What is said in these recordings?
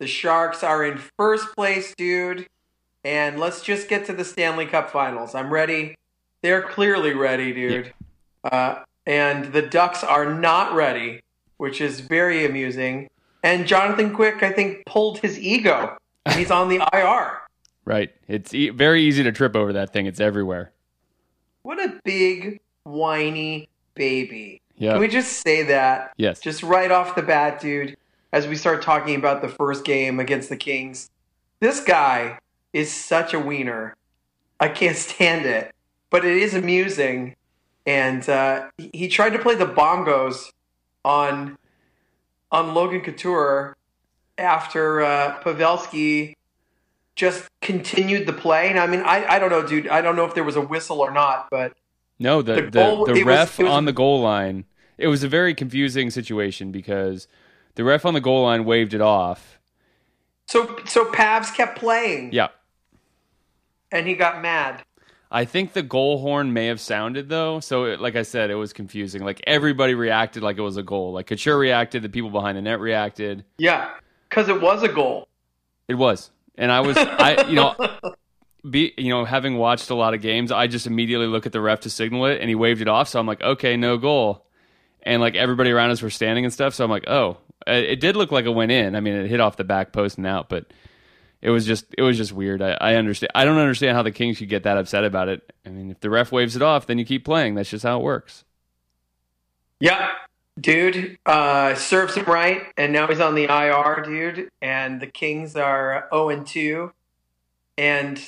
The Sharks are in first place, dude. And let's just get to the Stanley Cup finals. I'm ready. They're clearly ready, dude. Uh, and the Ducks are not ready, which is very amusing. And Jonathan Quick, I think, pulled his ego. He's on the IR. Right. It's e- very easy to trip over that thing. It's everywhere. What a big, whiny baby. Yeah. Can we just say that? Yes. Just right off the bat, dude, as we start talking about the first game against the Kings, this guy is such a wiener. I can't stand it, but it is amusing. And uh, he- tried to play the bongos on on Logan Couture after uh, Pavelski just continued the play. And I mean, I, I don't know, dude. I don't know if there was a whistle or not, but No, the The the, goal- the was- ref it was- on the goal line. It was a very confusing situation because the ref on the goal line waved it off. so so Pavs kept playing. Yeah. and he got mad. I think the goal horn may have sounded though, so it, like I said, it was confusing. Like everybody reacted like it was a goal. Like Couture reacted, the people behind the net reacted. Yeah, because it was a goal. It was, and I was, I you know, be you know, having watched a lot of games, I just immediately look at the ref to signal it, and he waved it off. So I'm like, okay, no goal, and like everybody around us were standing and stuff. So I'm like, oh, it, it did look like it went in. I mean, it hit off the back post and out, but it was just, it was just weird. I, I understand. I don't understand how the Kings could get that upset about it. I mean, if the ref waves it off, then you keep playing. That's just how it works. Yeah, dude, uh, serves him right, and now he's on the IR, dude. And the Kings are zero and two, and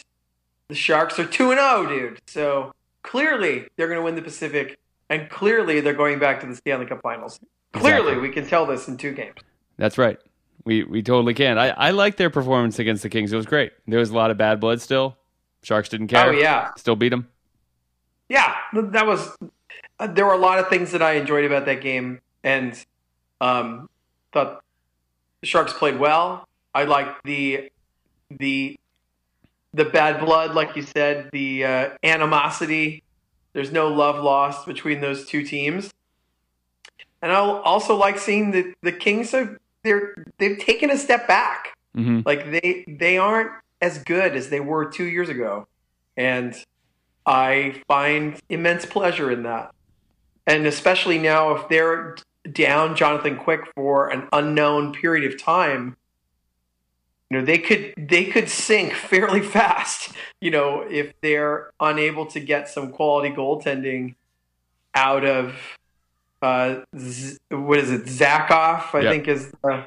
the Sharks are two and zero, dude. So clearly they're going to win the Pacific, and clearly they're going back to the Stanley Cup Finals. Clearly, Exactly. we can tell this in two games. That's right. We we totally can. I, I like their performance against the Kings. It was great. There was a lot of bad blood still. Sharks didn't care. Oh yeah, Still beat them. yeah, that was. Uh, there were a lot of things that I enjoyed about that game, and um, thought the Sharks played well. I liked the the the bad blood, like you said, the uh, animosity. There's no love lost between those two teams, and I also like seeing that the Kings have they're they've taken a step back. hmm Like they they aren't as good as they were two years ago, and I find immense pleasure in that. And especially now, if they're down Jonathan Quick for an unknown period of time, you know they could they could sink fairly fast. You know if they're unable to get some quality goaltending out of uh, Z- what is it Zatkoff? I Yep. think is. Uh,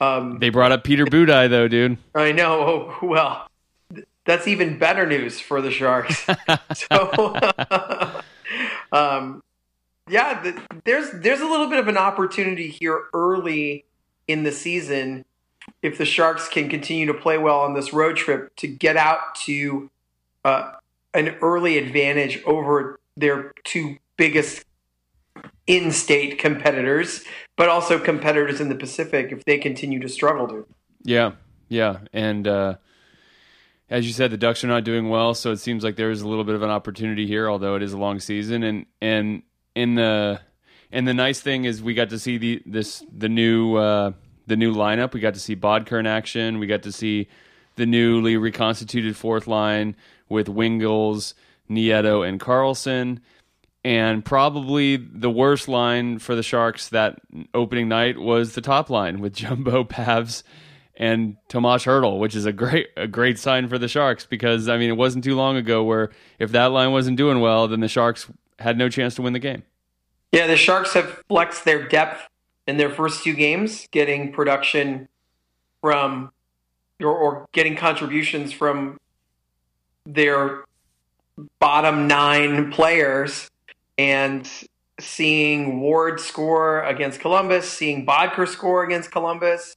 um, They brought up Peter Budaj though, dude. I know. Oh, well, that's even better news for the Sharks. so, um, yeah, th- there's there's a little bit of an opportunity here early in the season if the Sharks can continue to play well on this road trip to get out to uh, an early advantage over their two biggest in-state competitors, but also competitors in the Pacific if they continue to struggle, dude. Yeah, yeah, and uh, as you said, the Ducks are not doing well, so it seems like there is a little bit of an opportunity here, although it is a long season. And and in the and the nice thing is we got to see the this the new uh, the new lineup. We got to see Boedker in action. We got to see the newly reconstituted fourth line with Wingels, Nieto, and Karlsson. And probably the worst line for the Sharks that opening night was the top line with Jumbo Pavs and Tomas Hertl, which is a great a great sign for the Sharks because I mean it wasn't too long ago where if that line wasn't doing well, then the Sharks had no chance to win the game. Yeah, the Sharks have flexed their depth in their first two games, getting production from or, or getting contributions from their bottom nine players and seeing Ward score against Columbus, seeing Boedker score against Columbus.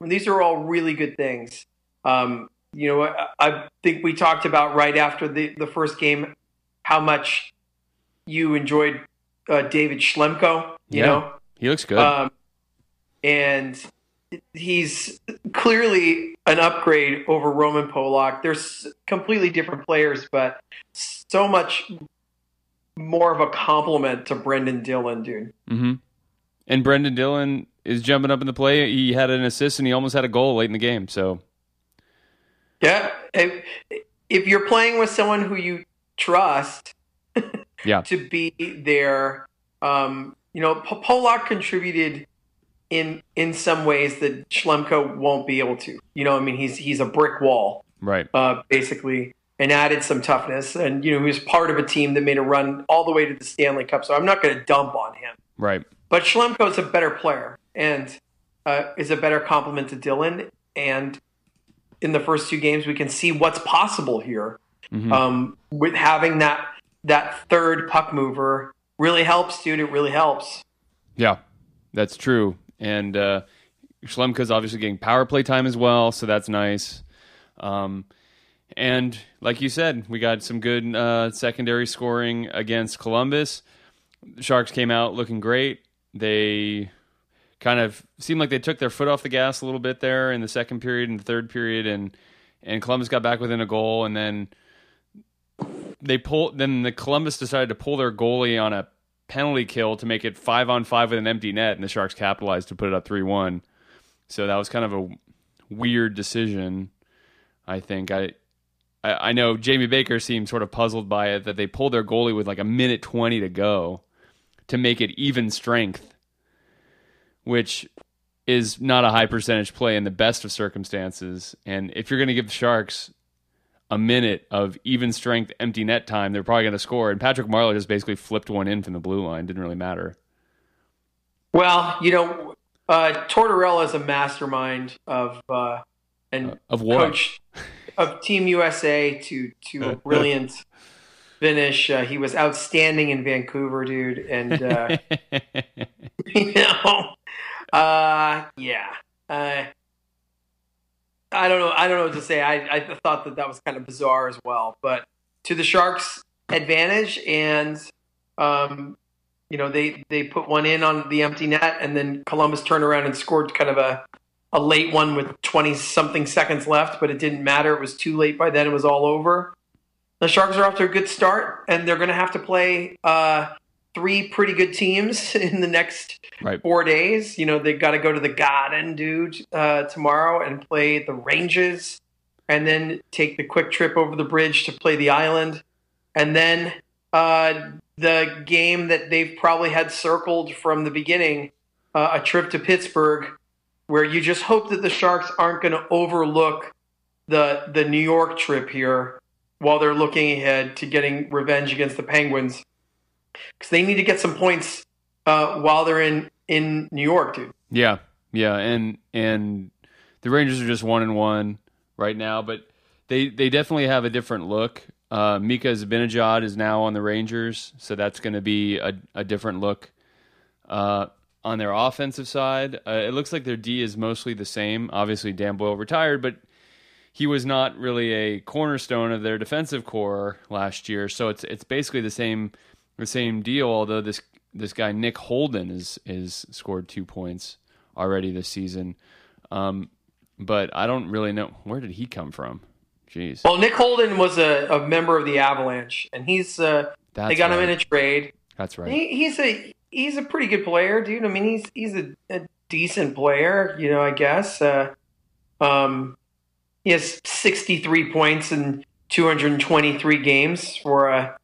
I mean, these are all really good things. Um, you know, I, I think we talked about right after the, the first game how much you enjoyed uh, David Schlemko, you Yeah. know? He looks good. Um, and he's clearly an upgrade over Roman Polak. They're completely different players, but so much more of a compliment to Brenden Dillon, dude. hmm And Brenden Dillon is jumping up in the play. He had an assist and he almost had a goal late in the game. So Yeah. If, if you're playing with someone who you trust Yeah. to be there, um, you know, P- Polak contributed in in some ways that Schlemko won't be able to. You know, I mean, he's he's a brick wall. right, uh, basically, and added some toughness. And you know, he was part of a team that made a run all the way to the Stanley Cup. So I'm not going to dump on him. right, But Schlemko is a better player and uh, is a better complement to Dillon. And in the first two games, we can see what's possible here Mhm. um, with having that that third puck mover. Really helps, dude. It really helps. yeah, that's true. And uh, Schlemko's obviously getting power play time as well, so that's nice. Um, and like you said, we got some good uh, secondary scoring against Columbus. The Sharks came out looking great. They kind of seemed like they took their foot off the gas a little bit there in the second period and the third period, and and Columbus got back within a goal, and then they pulled. Then the Columbus decided to pull their goalie on a penalty kill to make it five on five with an empty net, and the Sharks capitalized to put it up three one. So that was kind of a weird decision. I think I, I I know Jamie Baker seemed sort of puzzled by it that they pulled their goalie with like a minute twenty to go to make it even strength, which is not a high percentage play in the best of circumstances. And if you're going to give the Sharks a minute of even strength empty net time, they're probably going to score. And Patrick Marleau just basically flipped one in from the blue line. Didn't really matter. Well, you know, uh, Tortorella is a mastermind of uh, and Of what? coach of Team USA to to a brilliant finish. Uh, he was outstanding in Vancouver, dude, and uh, you know, uh, yeah. Uh, I don't know. I don't know what to say. I, I thought that that was kind of bizarre as well, but to the Sharks' advantage, and um, you know they they put one in on the empty net, and then Columbus turned around and scored kind of a a late one with twenty something seconds left, but it didn't matter. It was too late by then. It was all over. The Sharks are off to a good start, and they're going to have to play uh, three pretty good teams in the next Right. four days. You know, they've got to go to the Garden, dude, uh, tomorrow and play the Rangers, and then take the quick trip over the bridge to play the Island, and then uh, the game that they've probably had circled from the beginning, uh, a trip to Pittsburgh, where you just hope that the Sharks aren't going to overlook the the New York trip here while they're looking ahead to getting revenge against the Penguins because they need to get some points uh, while they're in in New York, dude. Yeah, yeah, and and the Rangers are just one and one right now, but they they definitely have a different look. Uh, Mika Zibanejad is now on the Rangers, so that's going to be a, a different look. Uh, on their offensive side, uh, it looks like their D is mostly the same. Obviously, Dan Boyle retired, but he was not really a cornerstone of their defensive core last year. So it's it's basically the same the same deal. Although this this guy Nick Holden is is scored two points already this season, um, but I don't really know where did he come from. Jeez, Well, Nick Holden was a, a member of the Avalanche, and he's uh, that's they got him in a trade. That's right. He, he's a he's a pretty good player, dude. I mean, he's he's a, a decent player, you know. I guess. Uh, um, he has 63 points in 223 games for a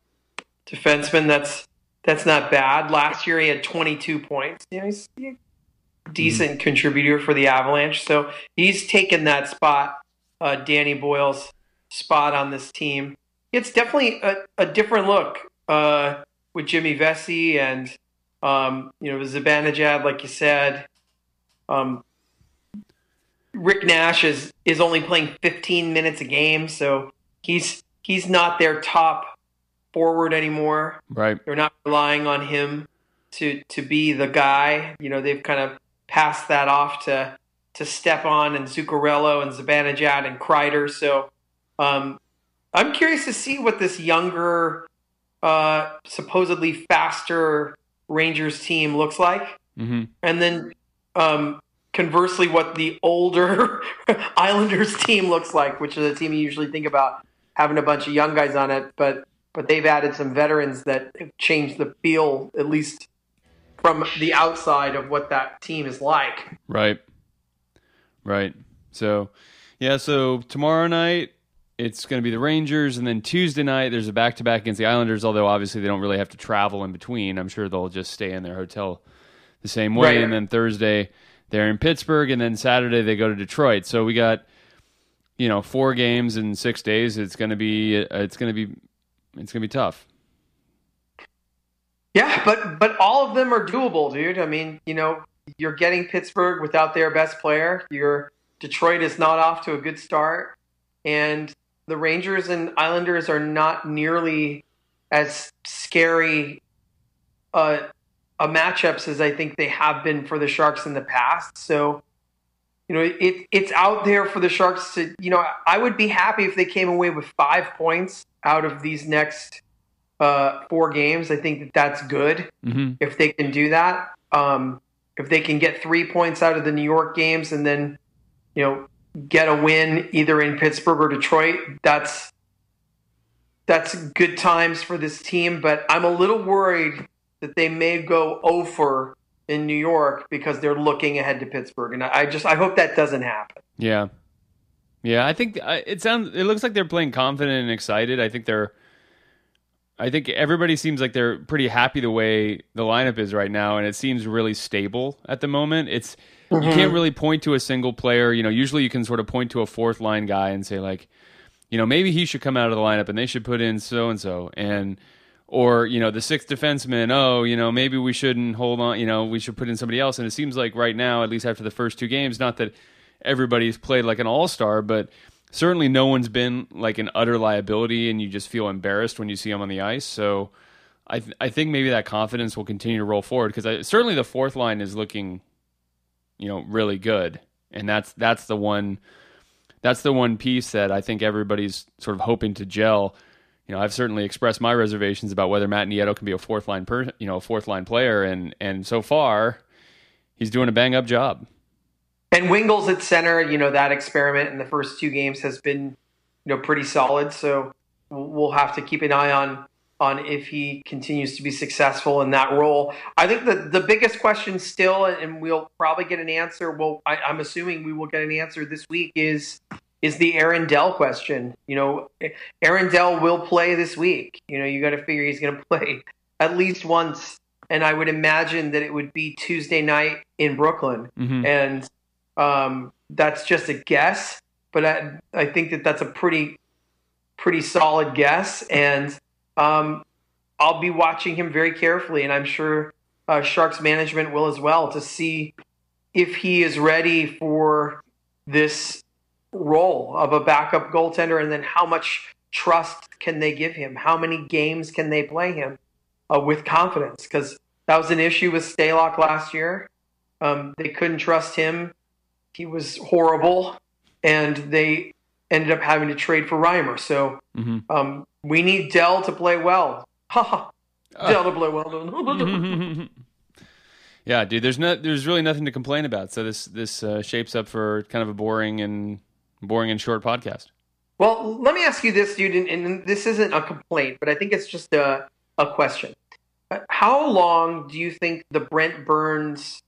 defenseman. That's that's not bad. Last year he had 22 points. You know, he's a decent contributor for the Avalanche. So he's taken that spot, uh, Danny Boyle's spot on this team. It's definitely a, a different look. Uh, with Jimmy Vesey and um, you know Zibanejad, like you said. Um, Rick Nash is is only playing 15 minutes a game, so he's he's not their top forward anymore. Right. They're not relying on him to to be the guy. You know, they've kind of passed that off to to Stepan and Zuccarello and Zibanejad and Kreider. So um, I'm curious to see what this younger, uh, supposedly faster Rangers team looks like, Mm-hmm. and then um, conversely, what the older Islanders team looks like, which is a team you usually think about having a bunch of young guys on it, but but they've added some veterans that have changed the feel, at least from the outside of what that team is like. Right. Right. So, yeah, so tomorrow night it's going to be the Rangers and then Tuesday night there's a back-to-back against the Islanders, although obviously they don't really have to travel in between. I'm sure they'll just stay in their hotel the same way Right. and then Thursday they're in Pittsburgh and then Saturday they go to Detroit. So we got you know, four games in 6 days. It's going to be it's going to be it's going to be tough. Yeah, but but all of them are doable, dude. I mean, you know, you're getting Pittsburgh without their best player. Your Detroit is not off to a good start, and the Rangers and Islanders are not nearly as scary uh, a matchups as I think they have been for the Sharks in the past. So, you know, it it's out there for the Sharks to. You know, I would be happy if they came away with five points out of these next uh, four games. I think that that's good Mhm. if they can do that. Um, if they can get three points out of the New York games and then, you know, get a win either in Pittsburgh or Detroit, that's that's good times for this team. But I'm a little worried that they may go over in New York because they're looking ahead to Pittsburgh, and I just I hope that doesn't happen. Yeah, yeah. I think uh, it sounds. It looks like they're playing confident and excited. I think they're. I think everybody seems like they're pretty happy the way the lineup is right now, and it seems really stable at the moment. It's you can't mm-hmm. really point to a single player. You know, usually you can sort of point to a fourth line guy and say like, you know, maybe he should come out of the lineup and they should put in so and so and. Or you know the sixth defenseman. Oh, you know maybe we shouldn't hold on. You know we should put in somebody else. And it seems like right now, at least after the first two games, not that everybody's played like an all star, but certainly no one's been like an utter liability, and you just feel embarrassed when you see them on the ice. So I th- I think maybe that confidence will continue to roll forward because certainly the fourth line is looking, you know, really good, and that's that's the one that's the one piece that I think everybody's sort of hoping to gel. You know, I've certainly expressed my reservations about whether Matt Nieto can be a fourth line per, you know, a fourth line player, and and so far, he's doing a bang up job. And Wingels at center, you know, that experiment in the first two games has been, you know, pretty solid. So we'll have to keep an eye on on if he continues to be successful in that role. I think the the biggest question still, and we'll probably get an answer. Well, I, I'm assuming we will get an answer this week. Is is the Aaron Dell question? You know, Aaron Dell will play this week. You know, you got to figure he's going to play at least once, and I would imagine that it would be Tuesday night in Brooklyn Mhm. and um, that's just a guess. But I, I think that that's a pretty pretty solid guess, and um, I'll be watching him very carefully, and I'm sure uh, Sharks management will as well to see if he is ready for this role of a backup goaltender, and then how much trust can they give him? How many games can they play him uh, with confidence? Because that was an issue with Stalock last year. Um, they couldn't trust him. He was horrible, and they ended up having to trade for Reimer. So Mhm. um, we need Dell to play well. Ha ha. Dell to play well. Yeah, dude. There's no, there's really nothing to complain about. So this this uh, shapes up for kind of a boring and boring and short podcast. Well, let me ask you this, dude, and, and this isn't a complaint, but I think it's just a, a question. Uh, How long do you think the Brent Burns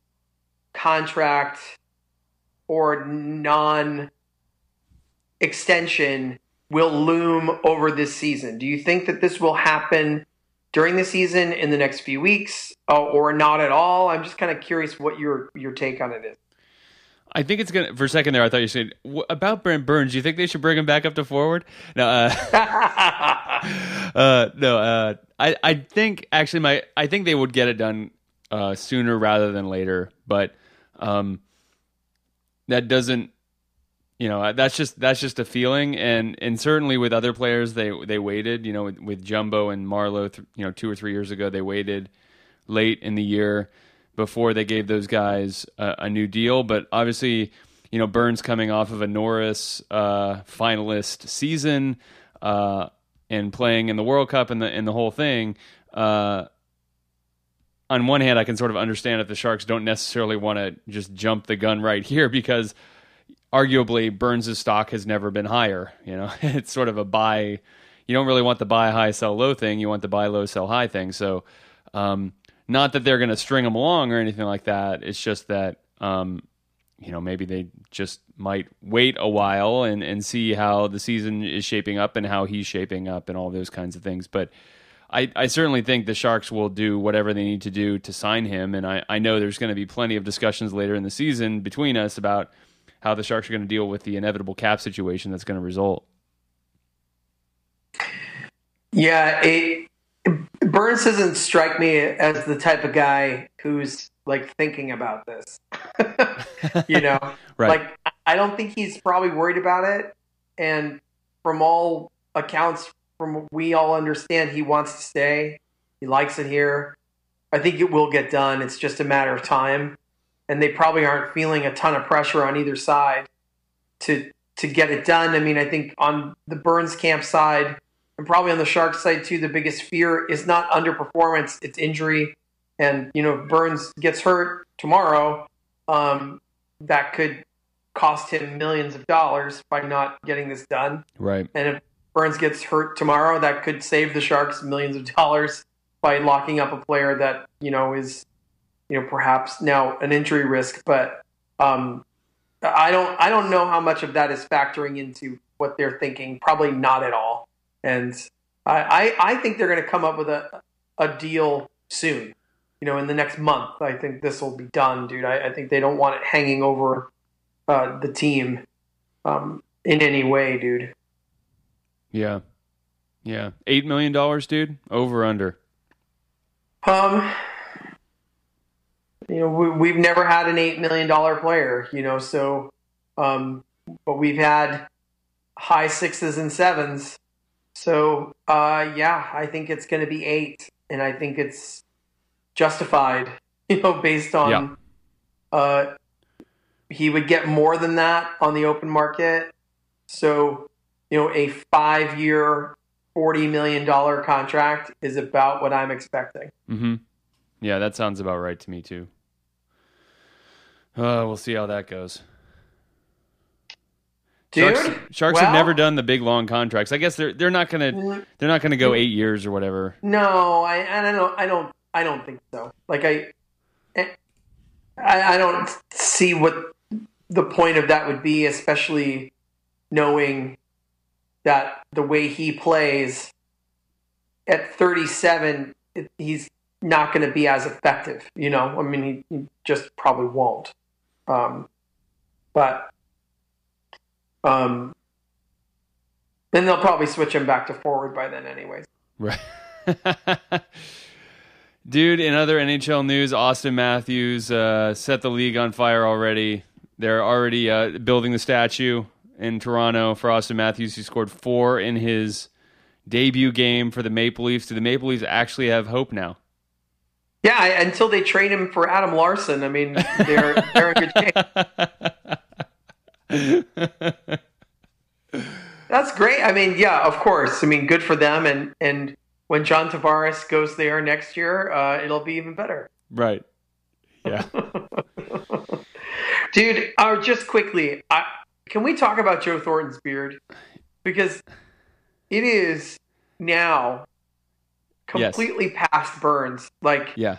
contract or non extension will loom over this season? Do you think that this will happen during the season in the next few weeks uh, or not at all? I'm just kind of curious what your your take on it is. I think it's gonna. For a second there, I thought you said about Brent Burns. Do you think they should bring him back up to forward? No, uh, uh, no. Uh, I I think actually my I think they would get it done uh, sooner rather than later. But um, that doesn't. You know, that's just that's just a feeling, and and certainly with other players, they they waited. You know, with, with Jumbo and Marleau, th- you know, two or three years ago, they waited late in the year before they gave those guys a, a new deal. But obviously, you know Burns coming off of a Norris uh, finalist season uh, and playing in the World Cup and the and the whole thing. Uh, on one hand, I can sort of understand if the Sharks don't necessarily want to just jump the gun right here because arguably Burns' stock has never been higher. You know, it's sort of a buy. You don't really want the buy high, sell low thing. You want the buy low, sell high thing. So, um, not that they're going to string them along or anything like that. It's just that, um, you know, maybe they just might wait a while and, and see how the season is shaping up and how he's shaping up and all those kinds of things. But I, I certainly think the Sharks will do whatever they need to do to sign him. And I, I know there's going to be plenty of discussions later in the season between us about how the Sharks are going to deal with the inevitable cap situation that's going to result. Yeah, it, Burns doesn't strike me as the type of guy who's like thinking about this. you know, Right. like I don't think he's probably worried about it. And from all accounts, from what we all understand, he wants to stay. He likes it here. I think it will get done. It's just a matter of time. And they probably aren't feeling a ton of pressure on either side to to get it done. I mean, I think on the Burns camp side and probably on the Sharks side too, the biggest fear is not underperformance, it's injury. And you know, if Burns gets hurt tomorrow, um, that could cost him millions of dollars by not getting this done. Right. And if Burns gets hurt tomorrow, that could save the Sharks millions of dollars by locking up a player that you know is, you know, perhaps now an injury risk. But um, I don't, I don't know how much of that is factoring into what they're thinking. Probably not at all. And I, I, I think they're going to come up with a, a deal soon. You know, in the next month, I think this will be done, dude. I, I think they don't want it hanging over uh, the team um, in any way, dude. Yeah. Yeah. $8 million, dude? Over under? Um, you know, we, we've never had an eight million dollar player, you know, so, um, but we've had high sixes and sevens. So, uh, yeah, I think it's going to be eight, and I think it's justified, you know, based on, Yeah. uh, he would get more than that on the open market. So, you know, a five year, $40 million contract is about what I'm expecting. Mm-hmm. Yeah, that sounds about right to me too. Uh, we'll see how that goes. Dude, Sharks, Sharks well, have never done the big long contracts. I guess they're they're not gonna Mm, they're not gonna go eight years or whatever. No, I, I don't. I don't. I don't think so. Like I, I, I don't see what the point of that would be, especially knowing that the way he plays at 37, he's not going to be as effective. You know, I mean, he, he just probably won't. Um, but um, then they'll probably switch him back to forward by then, anyways. Right. Dude, in other NHL news, Auston Matthews uh, set the league on fire already. They're already uh, building the statue in Toronto for Auston Matthews, He scored four in his debut game for the Maple Leafs. Do the Maple Leafs actually have hope now? Yeah, until they trade him for Adam Larsson, I mean, they're they're in good shape. That's great. I mean, yeah, of course. I mean, good for them. And and when John Tavares goes there next year, uh, it'll be even better. right. Yeah. Dude, uh, just quickly, I, can we talk about Joe Thornton's beard? Because it is now Yes. completely past Burns. Like Yeah.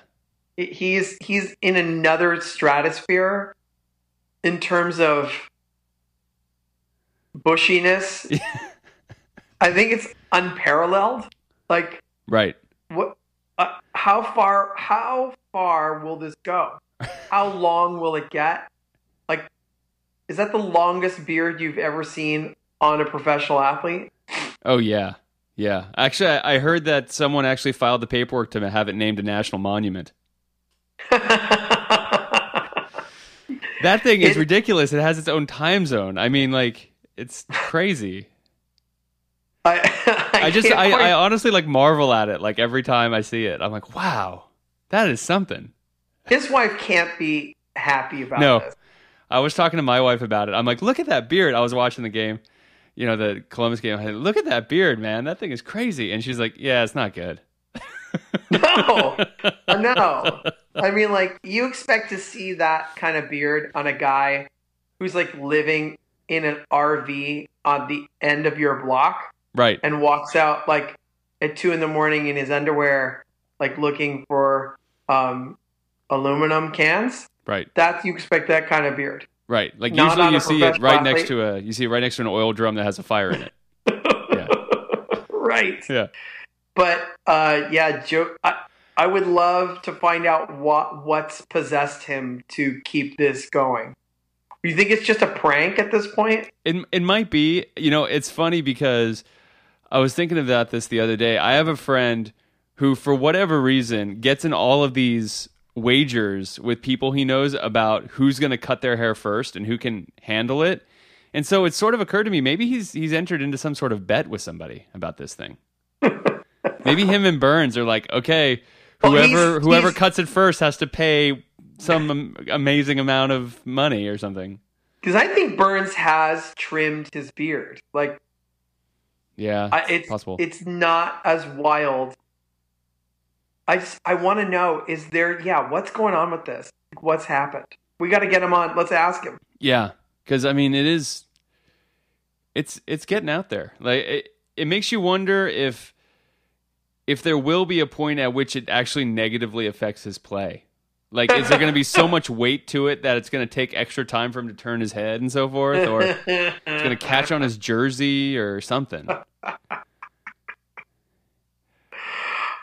he's he's in another stratosphere in terms of bushiness. I think it's unparalleled. Like Right. what? Uh, how far? How far will this go? How long will it get? Like, is that the longest beard you've ever seen on a professional athlete? Oh yeah. Yeah. Actually, I I heard that someone actually filed the paperwork to have it named a national monument. That thing is It- ridiculous. It has its own time zone. I mean, like, it's crazy. I, I just, I, I honestly like marvel at it. Like every time I see it, I'm like, wow, that is something. his wife can't be happy about No. this. I was talking to my wife about it. I'm like, look at that beard. I was watching the game, you know, the Columbus game. I said, look at that beard, man. That thing is crazy. And she's like, yeah, it's not good. No, no. I mean, like you expect to see that kind of beard on a guy who's like living in an RV on the end of your block Right. and walks out like at two in the morning in his underwear, like looking for um, aluminum cans. Right. That's you expect that kind of beard. Right. Like Not usually you see it right professional next to a you see it right next to an oil drum that has a fire in it. Yeah. right. Yeah. But uh, yeah, Joe, I, I would love to find out what what's possessed him to keep this going. You think it's just a prank at this point? It it might be. You know, it's funny because I was thinking about this the other day. I have a friend who, for whatever reason, gets in all of these wagers with people he knows about who's going to cut their hair first and who can handle it. And so it sort of occurred to me maybe he's he's entered into some sort of bet with somebody about this thing. maybe him and Burns are like, okay, Well, whoever he's- whoever he's- cuts it first has to pay some amazing amount of money or something. Because I think Burns has trimmed his beard. Like Yeah, I, it's possible. it's not as wild. I I want to know is there yeah what's going on with this? What's happened? We got to get him on. Let's ask him. Yeah, because I mean, it is. It's it's getting out there. Like it, it makes you wonder if if there will be a point at which it actually negatively affects his play. Like, is there going to be so much weight to it that it's going to take extra time for him to turn his head and so forth, or it's going to catch on his jersey or something?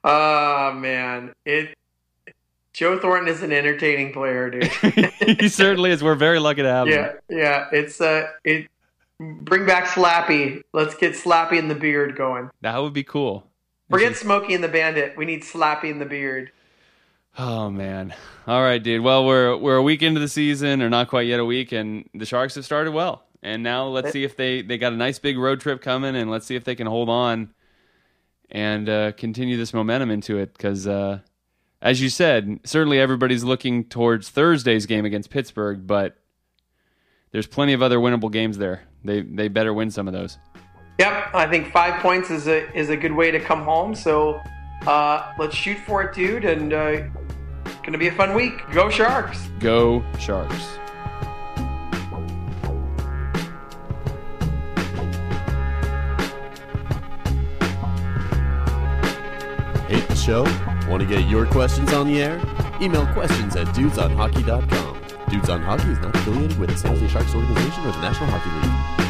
Oh man, it. Joe Thornton is an entertaining player, dude. he certainly is. We're very lucky to have him. yeah, yeah. It's uh, it. Bring back Slappy. Let's get Slappy in the beard going. That would be cool. Forget Smokey and the Bandit. We need Slappy in the beard. Oh man. All right, dude. Well, we're we're a week into the season, or not quite yet a week, and the Sharks have started well. And now let's see if they they got a nice big road trip coming, and let's see if they can hold on and uh, continue this momentum into it. Because uh, as you said, certainly everybody's looking towards Thursday's game against Pittsburgh, but there's plenty of other winnable games there. They they better win some of those. Yep, I think five points is a is a good way to come home. So uh, let's shoot for it, dude. And uh, gonna be a fun week. Go Sharks! Go Sharks! Show? Want to get your questions on the air? Email questions at dudesonhockey.com. Dudes on Hockey is not affiliated with the San Jose Sharks organization or the National Hockey League.